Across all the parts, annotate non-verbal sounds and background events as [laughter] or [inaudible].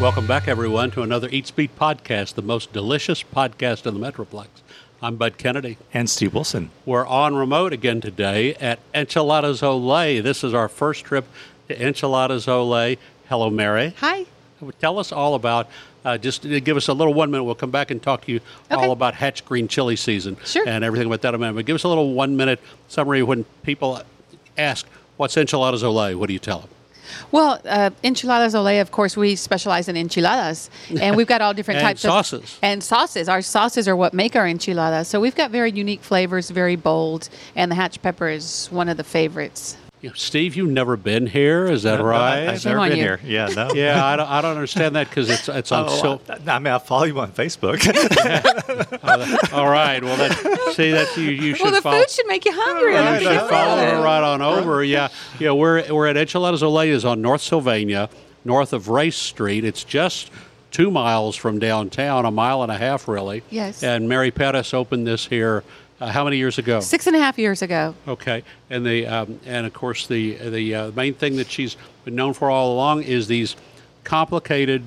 Welcome back, everyone, to another Eats Beat podcast, the most delicious podcast in the Metroplex. I'm Bud Kennedy. And Steve Wilson. We're on remote again today at Enchiladas Ole. This is our first trip to Enchiladas Ole. Hello, Mary. Hi. Tell us all about, uh, just give us a little one minute. We'll come back and talk to you Okay. all about Hatch Green Chili season Sure. and everything about that in a minute. But give us a little one minute summary when people ask, What's Enchiladas Ole? What do you tell them? Well, uh, enchiladas ole, of course, we specialize in enchiladas, and we've got all different [laughs] types sauces. of sauces. and sauces. Our sauces are what make our enchiladas. So we've got very unique flavors, very bold, and the hatch pepper is one of the favorites. You know, Steve, you've never been here, is that right? I've Shame never been you. here. Yeah, no. [laughs] yeah, I don't, I don't understand that because it's it's on Oh, so. I, I mean, I follow you on Facebook. [laughs] All right, well, that, see, that's you. You should Well, the follow. food should make you hungry. You I'm Right, should thinking follow about her right on over. Yeah, yeah. We're we're at Enchiladas Ole is on North Sylvania, north of Race Street. It's just two miles from downtown, a mile and a half, really. Yes. And Mary Perez opened this here. Uh, how many years ago? Six and a half years ago. Okay, and the um, and of course the the uh, main thing that she's been known for all along is these complicated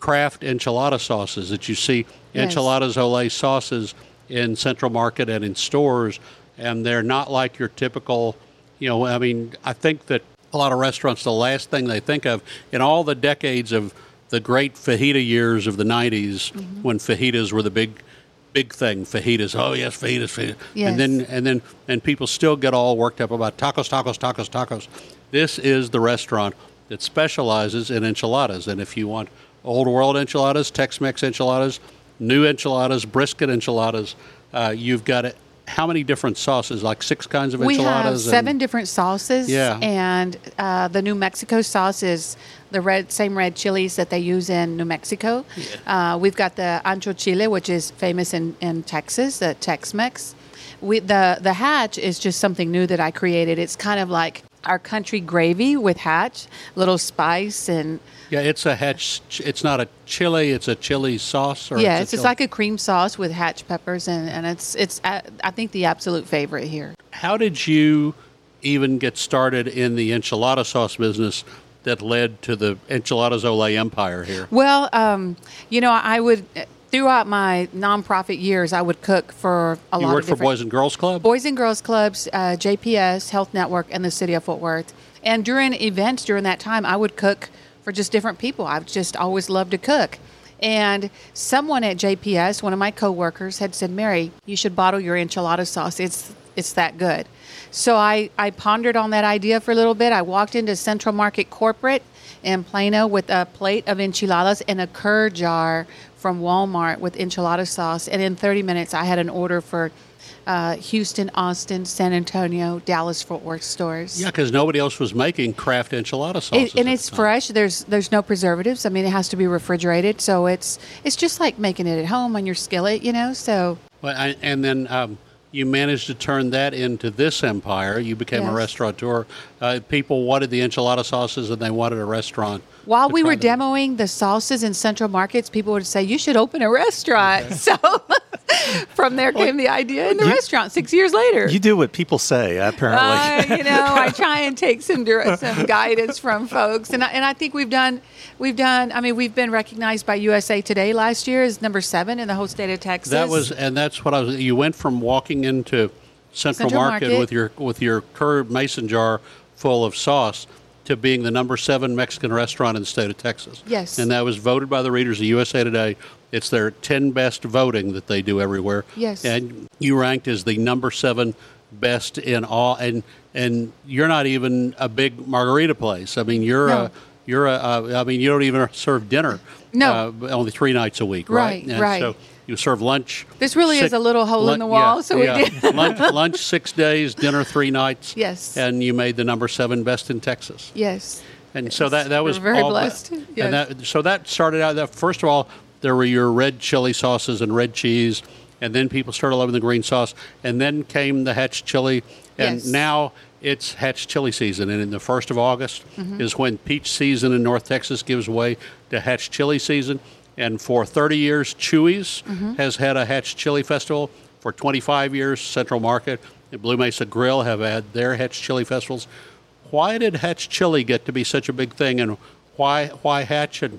craft enchilada sauces that you see Yes. enchiladas ole sauces in Central Market and in stores, and they're not like your typical. You know, I mean, I think that a lot of restaurants the last thing they think of in all the decades of the great fajita years of the '90s Mm-hmm. when fajitas were the big big thing fajitas oh yes fajitas fajitas Yes. and then and then and people still get all worked up about tacos, tacos, tacos, tacos. This is the restaurant that specializes in enchiladas, and if you want old world enchiladas, Tex-Mex enchiladas, new enchiladas, brisket enchiladas, uh, you've got it. How many different sauces? Like six kinds of We have enchiladas. seven and- different sauces. Yeah. And uh, the New Mexico sauce is the red, same red chilies that they use in New Mexico. Uh, we've got the ancho chile, which is famous in, in Texas, the Tex-Mex. We, the the hatch is just something new that I created. It's kind of like our country gravy with hatch, little spice and yeah, it's a hatch. It's not a chili. It's a chili sauce. Or yeah, it's, it's like a cream sauce with hatch peppers and, and it's it's I think the absolute favorite here. How did you even get started in the enchilada sauce business that led to the enchiladas ole empire here? Well, um, you know, I would throughout my nonprofit years, I would cook for a You lot You worked of for Boys and Girls Club. Boys and Girls Clubs, uh, JPS, Health Network, and the City of Fort Worth. And during events during that time, I would cook for just different people. I've just always loved to cook. And someone at JPS, one of my coworkers, had said, "Mary, you should bottle your enchilada sauce. It's it's that good." So I, I pondered on that idea for a little bit. I walked into Central Market Corporate in Plano with a plate of enchiladas and a cur jar from Walmart with enchilada sauce. And in 30 minutes, I had an order for uh, Houston, Austin, San Antonio, Dallas, Fort Worth stores. Yeah, because nobody else was making craft enchilada sauces. It, and it's the fresh. There's there's no preservatives. I mean, it has to be refrigerated, so it's it's just like making it at home on your skillet, you know. So Well, I, and then um, you managed to turn that into this empire. You became a restaurateur. Uh, people wanted the enchilada sauces, and they wanted a restaurant. While we were demoing the sauces in Central Markets, people would say you should open a restaurant. [laughs] So from there came the idea in the you- restaurant. Six years later. you do what people say, apparently. Uh, you know, I [laughs] try and take some [laughs] some guidance from folks, and I, and I think we've done we've done. I mean, we've been recognized by USA Today last year as number seven in the whole state of Texas. That was, and that's what I was. You went from walking into Central, Central Market, Market. with your with your curved mason jar full of sauce to being the number seven Mexican restaurant in the state of Texas. Yes. and that was voted by the readers of USA Today. It's their ten best voting that they do everywhere. Yes. and you ranked as the number seven best in all, and and you're not even a big margarita place. I mean, you're No. a you're a. Uh, I mean, you don't even serve dinner. No. uh, only three nights a week, right? Right, And right. So you serve lunch. This really is a little hole in the wall, so we did- [laughs] lunch, lunch six days, dinner three nights. Yes. And you made the number seven best in Texas. yes. And so that that was We're very all- blessed. Yes. And that so that started out. That first of all, there were your red chili sauces and red cheese, and then people started loving the green sauce, and then came the Hatch chili, and Yes. now it's Hatch chili season. And in the first of August Mm-hmm. is when peach season in North Texas gives way to Hatch chili season. And for 30 years, Chuy's Mm-hmm. has had a Hatch chili festival. For 25 years, Central Market and Blue Mesa Grill have had their Hatch chili festivals. Why did Hatch chili get to be such a big thing, and why why Hatch and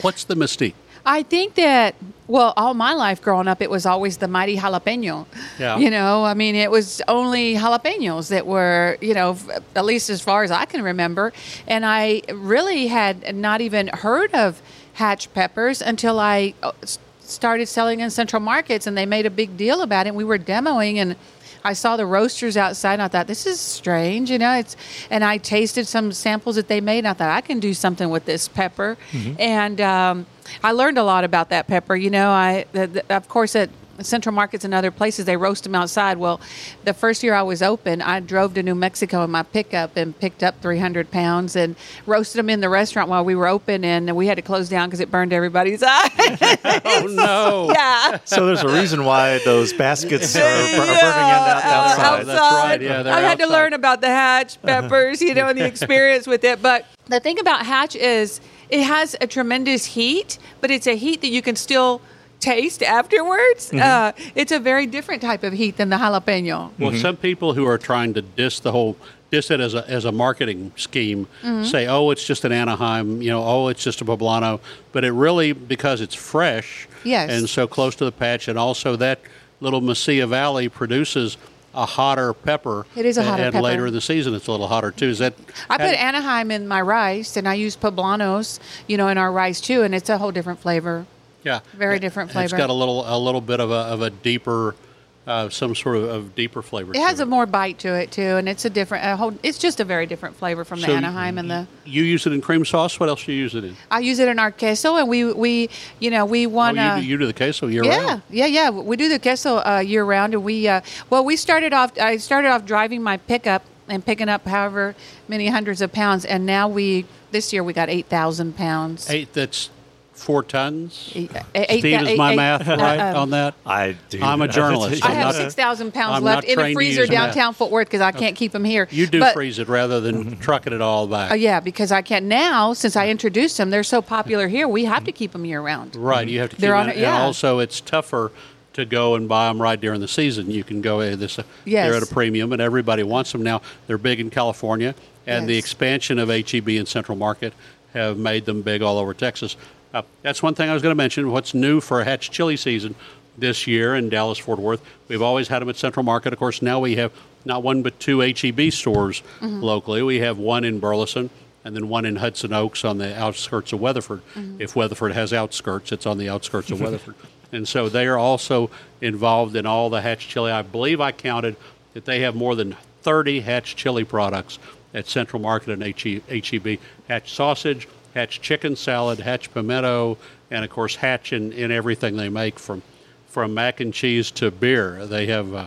What's the mystique? I think that well, all my life growing up, it was always the mighty jalapeno. Yeah. You know, I mean, it was only jalapenos that were, you know, at least as far as I can remember, and I really had not even heard of hatch peppers until I uh, started selling in central markets, and they made a big deal about it. We were demoing and. I saw the roasters outside and I thought this is strange, you know. It's and I tasted some samples that they made and I thought I can do something with this pepper, and um, I learned a lot about that pepper. You know, I the, the, of course at central markets and other places they roast them outside. Well, the first year I was open, I drove to New Mexico in my pickup and picked up 300 pounds and roasted them in the restaurant while we were open, and we had to close down because it burned everybody's [laughs] eyes. Oh no! [laughs] yeah. So there's a reason why those baskets are, bur- are burning Yeah, out outside. outside. That's right, yeah, I had to learn about the hatch [laughs] peppers, you know, and the experience with it. But the thing about hatch is it has a tremendous heat, but it's a heat that you can still taste afterwards. Mm-hmm. Uh, it's a very different type of heat than the jalapeno. Well, some people who are trying to diss the whole diss it as a as a marketing scheme Mm-hmm. say, "Oh, it's just an Anaheim," you know, "Oh, it's just a poblano," but it really because it's fresh Yes. and so close to the patch, and also that little Mesilla Valley produces a hotter pepper. It is a and- hotter and pepper. later in the season, it's a little hotter too. Is that? I put Anaheim in my rice, and I use poblanos, you know, in our rice too, and it's a whole different flavor. Yeah, Very different It's flavor. got a little a little bit of a of a deeper, uh, some sort of, of deeper flavor. It has to a more bite to it too, and it's a different. A whole, it's just a very different flavor from the So Anaheim and the. You use it in cream sauce. What else do you use it in? I use it in our queso, and we we you know we Oh, want you, to. do- you do the queso year Yeah, round. yeah, yeah. Yeah. We do the queso uh, year round, and we uh, well, we started off. I started off driving my pickup and picking up however many hundreds of pounds, and now we this year we got eight thousand pounds. Eight. That's four tons. Eight- eight- Steve, is my eight- math uh, right um, on that? I do. I'm a journalist. I have six thousand pounds I'm left in a freezer downtown Fort Worth because I can't keep them here. You do But- freeze it rather than trucking it all back. Uh, yeah, because I can't now since I introduced them. They're so popular here. We have to keep them year round. Right. You have to keep They're on it. it, yeah. And also, it's tougher to go and buy them right during the season. You can go uh, this. uh, Yes. They're at a premium, and everybody wants them now. They're big in California, and the expansion of HEB in Central Market have made them big all over Texas. Uh, that's one thing I was going to mention. What's new for a Hatch chili season this year in Dallas Fort Worth? We've always had them at Central Market. Of course, now we have not one but two HEB stores Mm-hmm. locally. We have one in Burleson and then one in Hudson Oaks on the outskirts of Weatherford. Mm-hmm. If Weatherford has outskirts, it's on the outskirts of [laughs] Weatherford. And so they are also involved in all the Hatch chili. I believe I counted that they have more than 30 Hatch chili products at Central Market and HE, HEB. Hatch sausage, Hatch chicken salad, Hatch pimento, and of course Hatch in, in everything they make from from mac and cheese to beer. They have uh,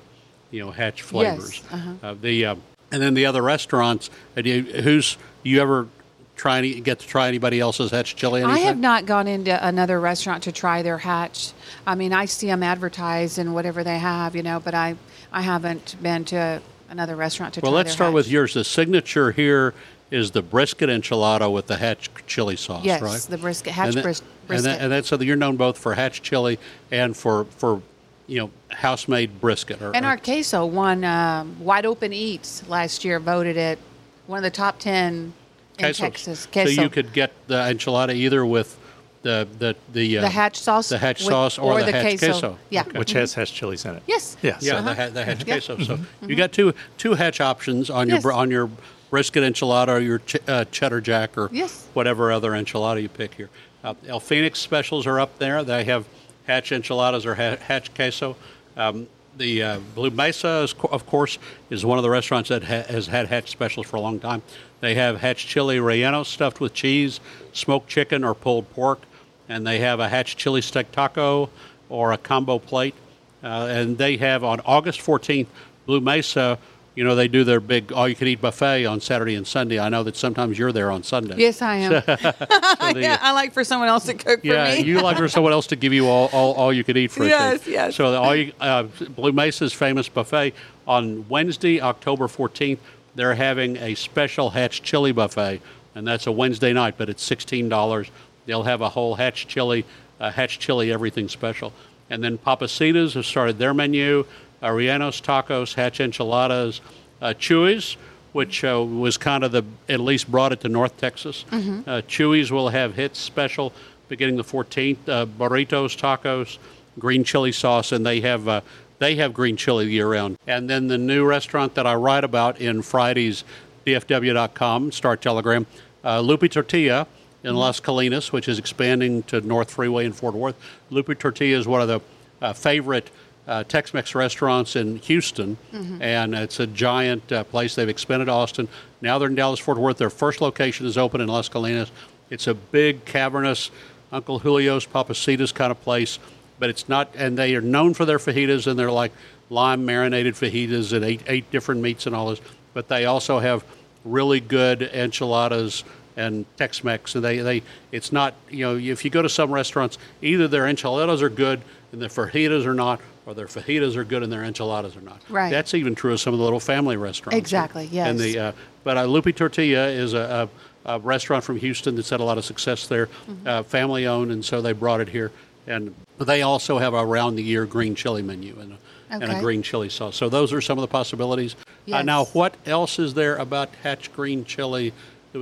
you know Hatch flavors. uh-huh. Uh, the uh, and then the other restaurants. uh, you, who's you ever try any, get to try anybody else's Hatch chili? I have not gone into another restaurant to try their hatch. I mean, I see them advertised and whatever they have, you know, but I I haven't been to another restaurant to Well, try let's start with yours. The signature here is the brisket enchilada with the Hatch chili sauce, Yes, right? the brisket- Hatch and that, bris- And, brisket. that, and that's so that you're known both for Hatch chili and for for you know house made brisket. Or, And or- our queso won um, Wide Open Eats last year, voted it one of the top 10 in quesos. Texas. Queso. So you could get the enchilada either with the the the, uh, the hatch sauce, the Hatch with- sauce, or, the, Hatch queso. Yeah. Which has has chilies in it. Yes. Yes. Yeah, Uh-huh. the, ha- the Hatch Yeah. queso. So you got two two Hatch options on your Yes. br- on your brisket enchilada or your ch- uh, cheddar jack or Yes. whatever other enchilada you pick here. Uh, El Fenix specials are up there. They have Hatch enchiladas or ha- Hatch queso. Um, the uh, Blue Mesa, is, co- of course, is one of the restaurants that ha- has had Hatch specials for a long time. They have Hatch chili relleno stuffed with cheese, smoked chicken, or pulled pork, and they have a Hatch chili steak taco or a combo plate. Uh, and they have on August 14th, Blue Mesa. You know they do their big all-you-can-eat buffet on Saturday and Sunday. I know that sometimes you're there on Sunday. Yes, I am. [laughs] [laughs] the- yeah, I like for someone else to cook for Yeah, me. you like for someone else to give you all, all, all you could eat for a Yes, treat. yes. So the all you, uh, Blue Mesa's famous buffet on Wednesday, October 14th, they're having a special Hatch chili buffet, and that's a Wednesday night, but it's $16. They'll have a whole Hatch chili, uh, Hatch chili everything special. And then Pappasito's have started their menu, Arianos tacos, Hatch enchiladas, uh, Chuy's, which uh, was kind of the at least brought it to North Texas. Uh, Chuy's will have hits special beginning the 14th. Uh, burritos, tacos, green chili sauce, and they have uh, they have green chili year round. And then the new restaurant that I write about in Friday's DFW.com Star Telegram, uh, Lupe Tortilla in Las Colinas, which is expanding to North Freeway in Fort Worth. Lupe Tortilla is one of the uh, favorite uh, Tex-Mex restaurants in Houston, and it's a giant uh, place. They've expanded Austin. Now they're in Dallas Fort Worth. Their first location is open in Las Colinas. It's a big, cavernous Uncle Julio's Pappasito's kind of place, but it's not. And they are known for their fajitas, and they're like lime marinated fajitas and eight eight different meats and all this. But they also have really good enchiladas and Tex-Mex. And they, they, it's not, you know, if you go to some restaurants, either their enchiladas are good and their fajitas are not, or their fajitas are good and their enchiladas are not. Right. That's even true of some of the little family restaurants. Exactly, yes. And the, uh, but uh, Lupe Tortilla is a, a, a restaurant from Houston that's had a lot of success there, Mm-hmm. uh, family owned, and so they brought it here. And they also have a round the year green chili menu and a, and a green chili sauce. So those are some of the possibilities. Uh, Yes. now, what else is there about Hatch green chili?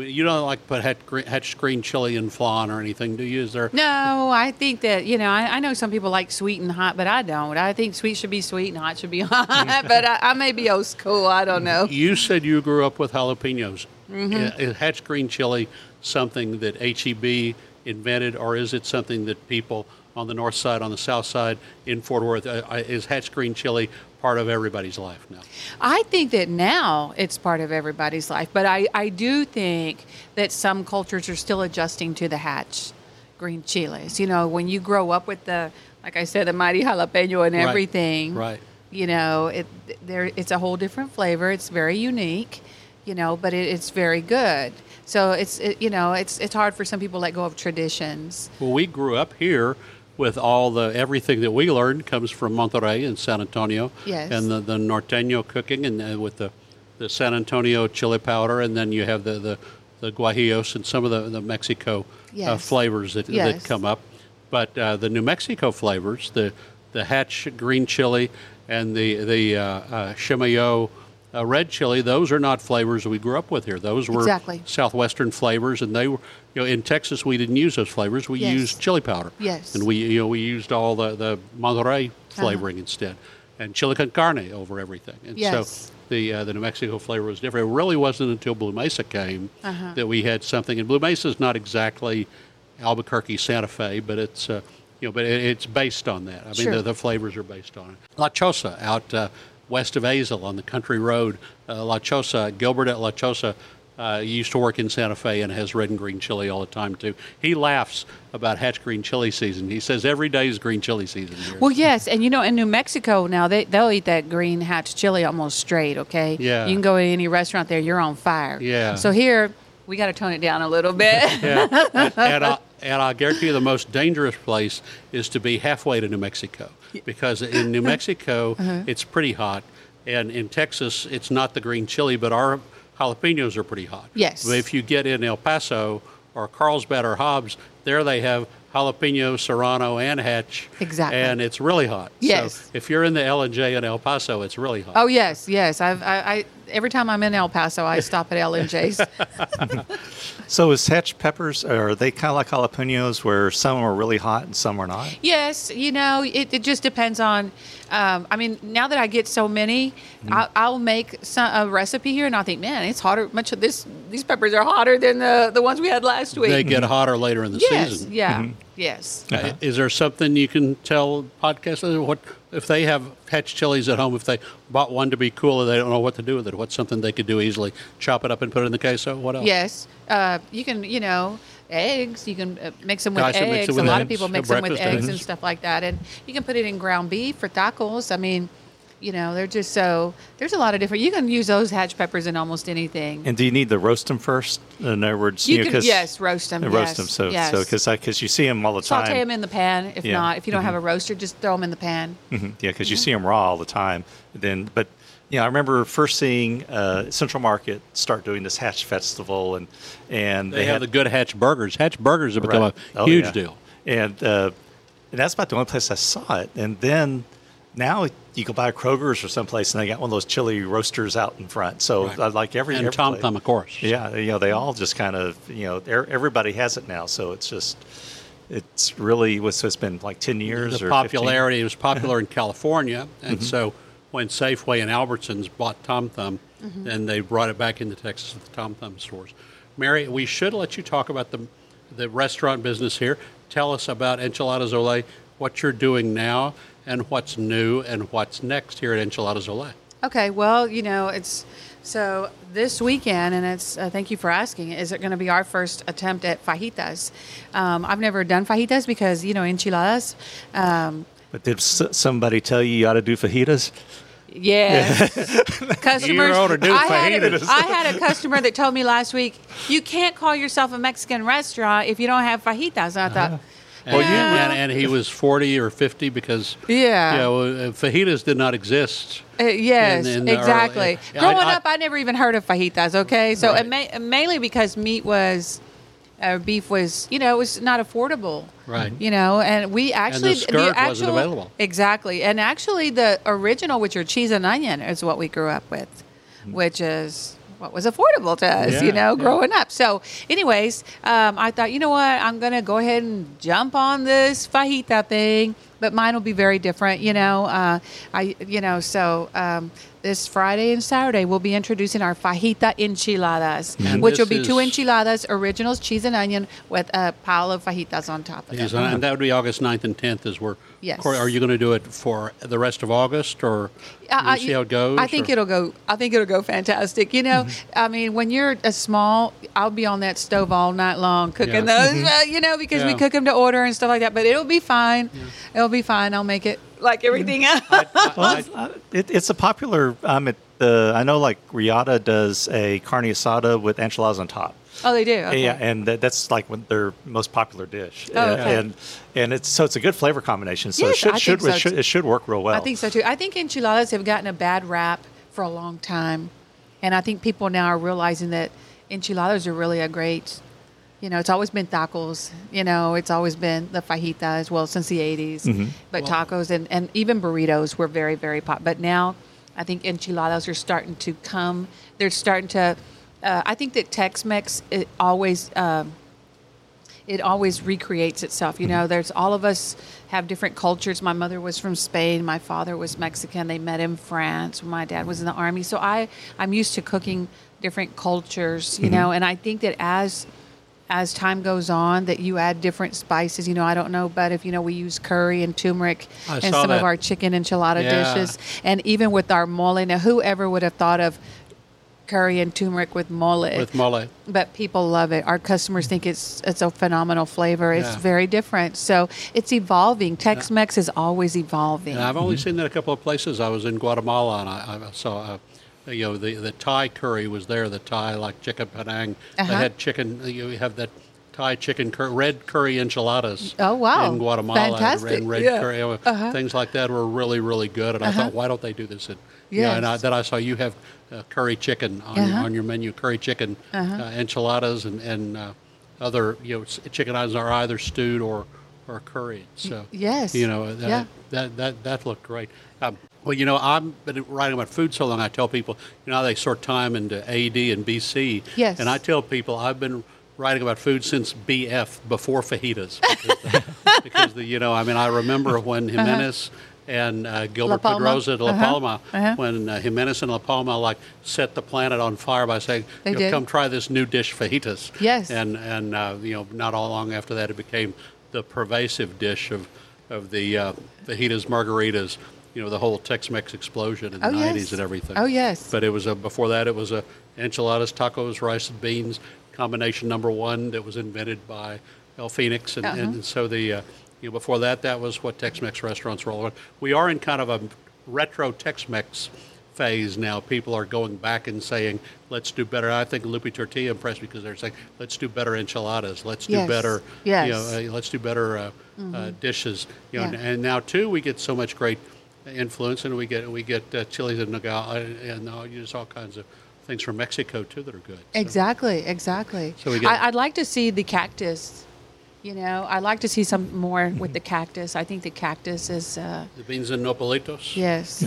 You don't like put Hatch green, chili in flan or anything, do you? Is there? No, I think that you know I, I know some people like sweet and hot, but I don't. I think sweet should be sweet and hot should be [laughs] hot. but I, I may be old school. I don't know. You said you grew up with jalapenos. Mm-hmm. Is Hatch green chili something that HEB invented, or is it something that people on the north side, on the south side, in Fort Worth, uh, uh, is Hatch green chili part of everybody's life now? I think that now it's part of everybody's life, but I, I do think that some cultures are still adjusting to the hatch green chiles. You know, when you grow up with the, like I said, the mighty jalapeno and Right, everything, right. You know, it there it's a whole different flavor. It's very unique, you know, but it, it's very good. So it's it, you know it's it's hard for some people to let go of traditions. Well, we grew up here with all the everything that we learned comes from Monterrey and San Antonio, Yes. and the, the norteño cooking, and uh, with the, the San Antonio chili powder, and then you have the the, the guajillos and some of the the Mexico uh, flavors that, Yes. that come up. But uh, the New Mexico flavors, the the Hatch green chili and the the uh, uh, red chili, those are not flavors we grew up with here. Those were Exactly. southwestern flavors, and they were, you know, in Texas we didn't use those flavors. We Yes. used chili powder. Yes. And we, you know, we used all the, the Monterrey flavoring instead, and chili con carne over everything. And Yes. so the uh, the New Mexico flavor was different. It really wasn't until Blue Mesa came Uh-huh. that we had something. And Blue Mesa is not exactly Albuquerque, Santa Fe, but it's. Uh, you know, but it's based on that. I mean, Sure. the, the flavors are based on it. La Chosa out uh, west of Azle on the country road. Uh, La Chosa, Gilbert at La Chosa uh, used to work in Santa Fe and has red and green chili all the time too. He laughs about Hatch green chili season. He says every day is green chili season here. Well, yes, and you know, in New Mexico now they they'll eat that green hatch chili almost straight. Okay. Yeah. You can go to any restaurant there, you're on fire. Yeah. So here we got to tone it down a little bit. [laughs] yeah. and, [laughs] and, I, and I guarantee you the most dangerous place is to be halfway to New Mexico because in New [laughs] Mexico Uh-huh. it's pretty hot, and in Texas it's not the green chili, but our jalapenos are pretty hot. Yes. But if you get in El Paso or Carlsbad or Hobbs, there they have jalapeno, serrano, and hatch. Exactly. And it's really hot. Yes. So if you're in the L and J in El Paso, it's really hot. oh yes, yes. I've I, I every time I'm in El Paso, I stop at L and J's. [laughs] So is Hatch peppers, are they kind of like jalapenos where some are really hot and some are not? Yes, you know, it, it just depends on. Um, I mean, now that I get so many, I'll, I'll make some, a recipe here, and I'll think, man, it's hotter. Much of this, these peppers are hotter than the the ones we had last week. They get hotter later in the yes, season. yeah, yes. Uh, Is there something you can tell podcasters what if they have hatch chilies at home? If they bought one to be cool and they don't know what to do with it, what's something they could do easily? Chop it up and put it in the queso. What else? Yes, uh, you can. You know, eggs. You can uh, mix them with Guys that mix eggs. with a lot eggs, of people mix them with eggs eggs. and stuff like that, and you can put it in ground beef for tacos. I mean, you know, they're just so. There's a lot of different. You can use those hatch peppers in almost anything. And do you need to roast them first? In other words, You know, can- 'cause- yes, roast 'em, uh, yes, Roast them. So, yes. so because because you see them all the time. Saute them in the pan. If Yeah. not, if you don't Mm-hmm. have a roaster, just throw them in the pan. Mhm, Yeah, because you see them raw all the time. Then, but you know, I remember first seeing uh, Central Market start doing this Hatch Festival, and and They, have had- the good hatch burgers. Hatch burgers have become Right. a Oh, huge yeah. deal. And, uh, and that's about the only place I saw it. And then now you go buy a Kroger's or someplace, and they got one of those chili roasters out in front. So Right. I like every And every Tom place- Thumb, of course. Yeah, you know, they all just kind of you know er- everybody has it now. So it's just it's really was so it's been like ten years the or 15? popularity. It was popular in [laughs] California, and so when Safeway and Albertsons bought Tom Thumb, then they brought it back into Texas at the Tom Thumb stores. Mary, we should let you talk about the the restaurant business here. Tell us about Enchiladas Ole, what you're doing now, and what's new, and what's next here at Enchiladas Ole. Okay, well, you know, it's so this weekend, and it's uh, thank you for asking. Is it going to be our first attempt at fajitas? Um, I've never done fajitas because you know enchiladas. Um, But did s- somebody tell you you ought to do fajitas? yeah, [laughs] customers. You do I, had a. I had a customer that told me last week, "You can't call yourself a Mexican restaurant if you don't have fajitas." And I thought, And, Yeah. and, and he was 40 or 50 because Yeah. you know, uh, fajitas did not exist. Uh, yes, in- in the early- exactly. I- Growing I- up, I never even heard of fajitas. Okay, so Right. and ma- mainly because meat was, uh, beef was, you know, it was not affordable. Right. You know, and we actually the skirt actual, wasn't available. Exactly, and actually the original, which are cheese and onion, is what we grew up with, which is what was affordable to us, Yeah, you know, yeah. growing up. So, anyways, um, I thought, you know what, I'm gonna go ahead and jump on this fajita thing, but mine will be very different, you know. Uh, I, you know, so um, this Friday and Saturday we'll be introducing our fajita enchiladas, And which will be two enchiladas, originals, cheese and onion, with a pile of fajitas on top of Yes, and that would be August 9th and 10th is where. Yes. Corey, Are you going to do it for the rest of August or I- we'll see how it goes? I think or- it'll go. I think it'll go fantastic. You know, Mm-hmm. I mean, when you're a small, I'll be on that stove all night long cooking Yeah. those. uh, you know, because we cook them to order and stuff like that. But it'll be fine. It'll be fine. I'll make it like everything else. I- Well, I- [laughs] uh, it, it's a popular. Um, it, the I know like Reata does a carne asada with enchiladas on top. Oh, they do. Okay. Yeah, and that, that's like their most popular dish. Oh, okay. And and it's so it's a good flavor combination. So Yes, it should I should, think so, it should it should work real well. I think so too. I think enchiladas have gotten a bad rap for a long time, and I think people now are realizing that enchiladas are really a great. You know, it's always been tacos. You know, it's always been the fajita as well since the '80s. Mm-hmm. But tacos and, and even burritos were very very pop. But now, I think enchiladas are starting to come. They're starting to. Uh, I think that Tex-Mex it always. Um, it always recreates itself. You know, there's all of us have different cultures. My mother was from Spain. My father was Mexican. They met in France. My dad was in the army. So I, I'm used to cooking different cultures. You know, and I think that as as time goes on, that you add different spices. You know, I don't know, but if you know, we use curry and turmeric I saw some of our chicken enchilada Yeah. dishes, and even with our mole. Now, whoever would have thought of curry and turmeric with mole? with mole. but people love it. Our customers think it's it's a phenomenal flavor. It's Yeah. very different. So it's evolving. Tex-Mex is always evolving. And I've only seen that a couple of places. I was in Guatemala and I, I saw, uh, you know, the, the Thai curry was there. The Thai like chicken panang. Uh-huh. They had chicken. You have that Thai chicken cur- red curry enchiladas. Oh, wow. In Guatemala, Fantastic. and red Yeah. curry, uh, Uh-huh. things like that were really really good. And I thought, why don't they do this? In, you know, and I, then I saw you have uh, curry chicken on, Uh-huh. on your menu, curry chicken uh, enchiladas and and uh, other you know chicken items are either stewed or or curried. So yes. you know that Yeah. that, that that looked great. Um, well, you know, I've been writing about food so long. I tell people, you know, they sort time into AD and BC. Yes. And I tell people I've been writing about food since BF before fajitas [laughs] because, the, because the you know, I mean, I remember when Jimenez. And uh, Gilbert. La. Pedrosa de La Uh-huh. Palma, Uh-huh. when uh, Jimenez and La Palma like set the planet on fire by saying, you know, "Come try this new dish, fajitas." Yes. And and uh, you know, not all long after that, it became the pervasive dish of of the uh, fajitas, margaritas. You know, the whole Tex-Mex explosion in the Oh, yes. '90s and everything. Oh, yes. But it was a, before that, it was a enchiladas, tacos, rice and beans combination number one that was invented by El Fenix, and, Uh-huh. and so the uh, you know before that, that was what Tex-Mex restaurants were all about. We are in kind of a retro Tex-Mex phase now. People are going back and saying, "Let's do better." I think Lupe Tortilla impressed me because they're saying, "Let's do better enchiladas. Let's do Yes. better, Yes. you know, uh, let's do better uh, uh, dishes." You know, Yeah. and now too, we get so much great influence, and we get we get uh, chilies and nogal and uh, just all kinds of things from Mexico too that are good. So- Exactly, exactly. So we get- I, I'd like to see the cactus. You know, I'd like to see some more with the cactus. I think the cactus is, uh, The beans and nopalitos. yes,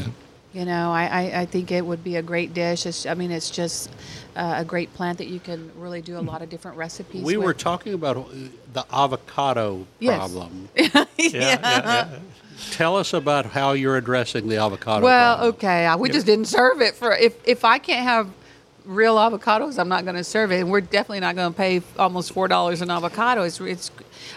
You know, I, I, I think it would be a great dish. It's, I mean, it's just uh, a great plant that you can really do a lot of different recipes. We were talking about uh, the avocado Yes. problem. [laughs] Yeah, yeah, yeah. Tell us about how you're addressing the avocado Well, problem. okay. I- We just didn't serve it for if if I can't have real avocados, I'm not going to serve it, and we're definitely not going to pay almost four dollars an avocado. It's it's.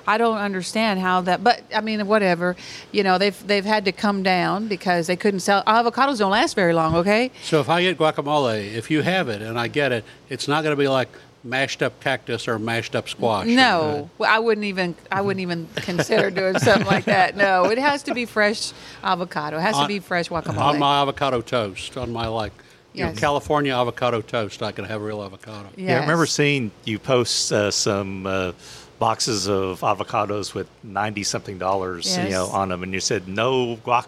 I don't understand how that, but I mean, whatever. You know, they've they've had to come down because they couldn't sell avocados. Don't last very long. Okay. So if I get guacamole, if you have it and I get it, it's not going to be like mashed up cactus or mashed up squash. No, well, I wouldn't even. I wouldn't even [laughs] consider doing something like that. No, it has to be fresh avocado. It has to be fresh guacamole. on my avocado toast, on my like you know, California avocado toast, I can have real avocado. Yeah, I remember seeing you post uh, some uh, boxes of avocados with ninety something dollars, you know, on them, and you said no guac.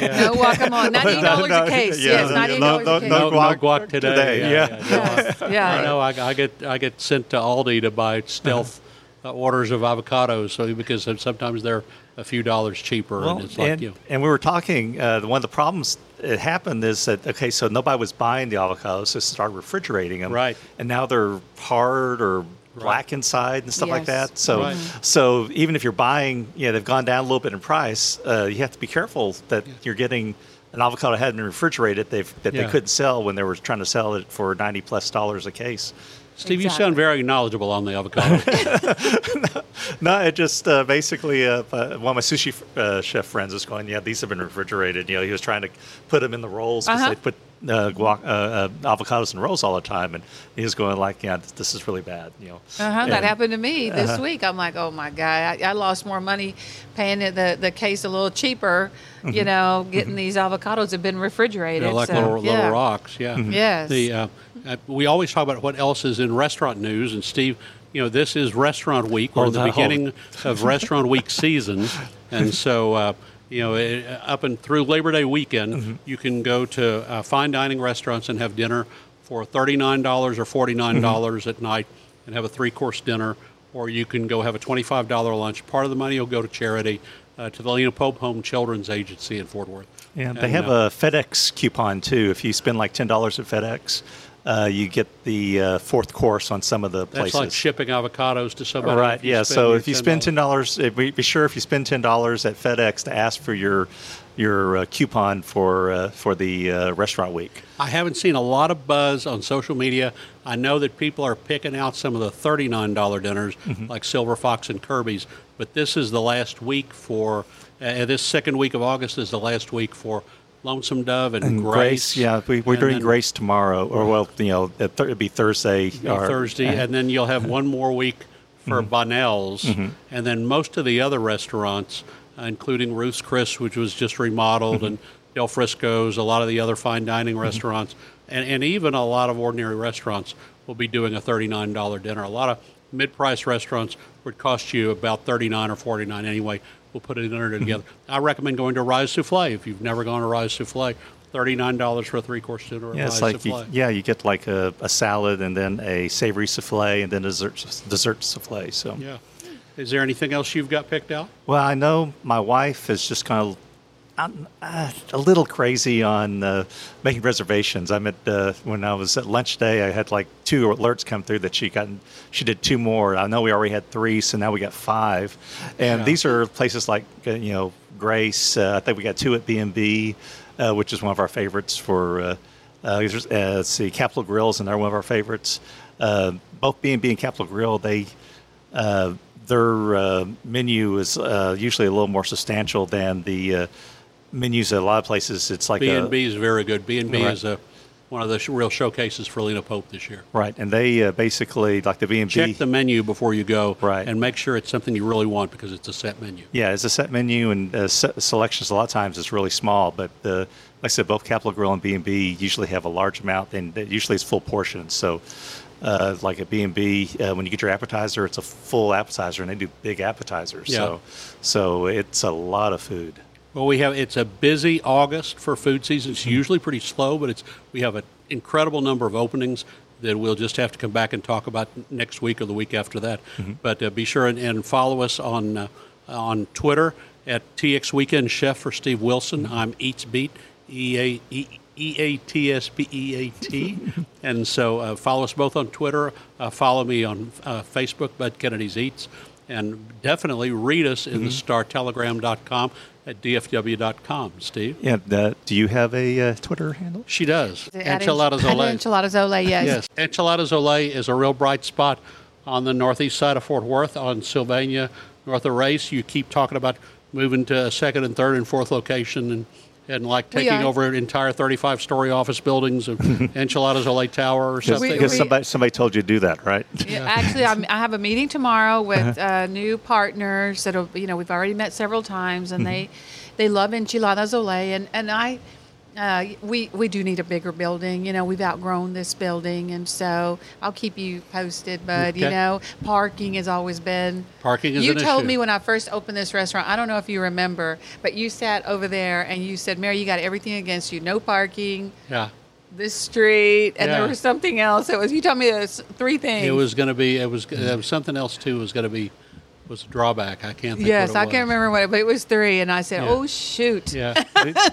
No guacamole. Ninety [laughs] dollars No, a case. yeah, yes, no, ninety no, dollars no, a case. no No, guac no guac today. today, Yeah, yeah. yeah, Yes, yeah. I know. I, I get I get sent to Aldi to buy stealth uh, orders of avocados, so because sometimes they're a few dollars cheaper, Well, and it's like and, you. know, and we were talking. Uh, one of the problems that happened is that okay, so nobody was buying the avocados, so started refrigerating them, Right. And now they're hard or black inside and stuff like that. So, Right. so even if you're buying, yeah, they've gone down a little bit in price. Uh, you have to be careful that you're getting an avocado that hadn't been refrigerated they've, that Yeah. they couldn't sell when they were trying to sell it for ninety plus dollars a case. Steve, you sound very knowledgeable on the avocado. [laughs] [laughs] No, it just uh, basically uh, uh, one of my sushi uh, chef friends was going, yeah, these have been refrigerated. You know, he was trying to put them in the rolls because Uh-huh. they put uh, guac- uh, uh, avocados and rolls all the time, and he was going like, yeah, this, this is really bad. You know, Uh-huh, that happened to me [laughs] this week. I'm like, oh my god, I, I lost more money paying the the case a little cheaper. You Mm-hmm. know, getting these avocados have been refrigerated. They're like so, little, yeah. little rocks. Yeah. Yes. The uh, uh, we always talk about what else is in restaurant news, and Steve, you know, this is Restaurant Week. We're Oh, the beginning of [laughs] Restaurant Week season, and so. You know, eh, up and through Labor Day weekend, Mm-hmm. you can go to uh, fine dining restaurants and have dinner for thirty-nine dollars or forty-nine dollars Mm-hmm. at night, and have a three-course dinner. Or you can go have a twenty-five dollar lunch. Part of the money will go to charity uh, to the Lena Pope Home Children's Agency in Fort Worth. Yeah, they And, have uh, a FedEx coupon too. If you spend like ten dollars at FedEx, uh, you get the uh, fourth course on some of the That's places. like shipping avocados to somebody. Right. Yeah. So if you spend ten $10. dollars, be be sure if you spend ten dollars at FedEx to ask for your your uh, coupon for uh, for the uh, restaurant week. I haven't seen a lot of buzz on social media. I know that people are picking out some of the thirty-nine dollar dinners, Mm-hmm. like Silver Fox and Kirby's. But this is the last week for uh, this second week of August is the last week for Lonesome Dove and, And Grace. yeah, we, we're And doing then- Grace tomorrow, or well, you know, th- it'd be Thursday or Thursday, uh, and then you'll have one more week for Mm-hmm. Bonnell's, and then most of the other restaurants, uh, including Ruth's Chris, which was just remodeled, Mm-hmm. and Del Frisco's, a lot of the other fine dining restaurants, and, and even a lot of ordinary restaurants will be doing a thirty-nine dollar dinner. A lot of mid-price restaurants would cost you about thirty-nine or forty-nine anyway. We'll put a dinner Mm-hmm. together. I recommend going to Rise Souffle if you've never gone to Rise Souffle. Thirty-nine dollars for a three-course dinner. at Yeah, it's like you, yeah, you get like a, a salad and then a savory souffle and then a dessert dessert souffle. So Yeah. Is there anything else you've got picked out? Well, I know my wife is just kind of I'm, uh, a little crazy on uh, making reservations. I'm at uh, when I was at lunch day, I had like two alerts come through that she got she did two more. I know we already had three, so now we got five. And Yeah. these are places like uh, you know Grace. Uh, I think we got two at B and B, uh, which is one of our favorites for. Uh, uh, uh, let's see, Capital Grilles, and they're one of our favorites. Uh, both B and B and Capital Grille, they uh, their uh, menu is uh, usually a little more substantial than the uh, menus at a lot of places. It's like B a- and B is very good. B and B is a, one of the sh- real showcases for Lena Pope this year. right, and they uh, basically like the B and B. Check the menu before you go, Right. and make sure it's something you really want because it's a set menu. Yeah, it's a set menu and uh, se- selections. A lot of times it's really small, but uh, like I said, both Capital Grille and B and B usually have a large amount, and usually it's full portions. So, uh, like at B and B, uh, when you get your appetizer, it's a full appetizer, and they do big appetizers. Yeah. So, so it's a lot of food. Well, we have it's a busy August for food season. It's usually pretty slow, but it's we have an incredible number of openings that we'll just have to come back and talk about next week or the week after that. But uh, be sure and, and follow us on uh, on Twitter at TX Weekend Chef for Steve Wilson. I'm Eats Beat E A E E A T S P E A T. And so uh, follow us both on Twitter. Uh, follow me on uh, Facebook, Bud Kennedy's Eats. And definitely read us in the startelegram.com at dfw.com. Steve? Yeah. Uh, do you have a uh, Twitter handle? She does. At Enchiladas Ench- Ole. Enchiladas Ole, yes. Yes, Enchiladas Ole is a real bright spot on the northeast side of Fort Worth on Sylvania, north of Race. You keep talking about moving to a second and third and fourth location and, and like taking are. over entire 35 story office buildings of [laughs] Enchiladas Ole Tower or something. Because we- somebody somebody told you to do that, right? Yeah, Actually, I'm, I have a meeting tomorrow with uh, new partners that you know we've already met several times, and they they love enchiladas ole, and and I. Uh, we we do need a bigger building. You know, we've outgrown this building, and so I'll keep you posted. But you know, parking has always been Parking is You told issue. me when I first opened this restaurant. I don't know if you remember, but you sat over there and you said, "Mary, you got everything against you. No parking, Yeah. this street, and Yeah. there was something else. It was you told me it was three things. It was going to be, it was, there was something else too, It was going to be, was a drawback. I can't think Yes, what it I was. can't remember what, it, but it was three, and I said, Yeah. "Oh shoot!" Yeah.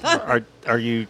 are are you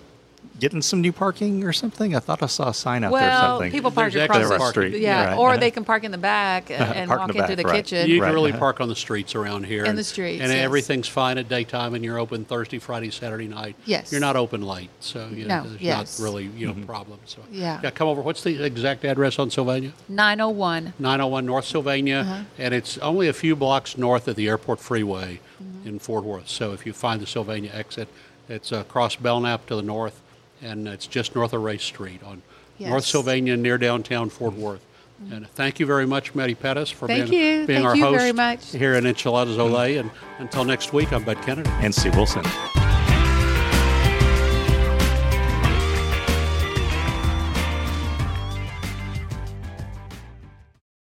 getting some new parking or something? I thought I saw a sign out there or Well, something. people park There's across the parking. Street. Yeah, Right. or Uh-huh. they can park in the back and, and Park in walk the into the right. kitchen. You can Right, really uh-huh. park on the streets around here. In and- the streets, And yes. everything's fine at daytime and you're open Thursday, Friday, Saturday night. Yes. You're not open late, so you know, No, there's yes. not really, you know, Mm-hmm. problems. So, Yeah. Yeah, come over. What's the exact address on Sylvania? 901. 901 North Sylvania, Uh-huh. and it's only a few blocks north of the airport freeway Mm-hmm. in Fort Worth. So if you find the Sylvania exit, it's across Belknap to the north, and it's just north of Race Street on North Sylvania near downtown Fort Worth. Mm-hmm. And thank you very much, Matty Perez, for Thank being, you. being Thank our you host very much. here in Enchiladas Ole. And until next week, I'm Bud Kennedy. and Steve Wilson.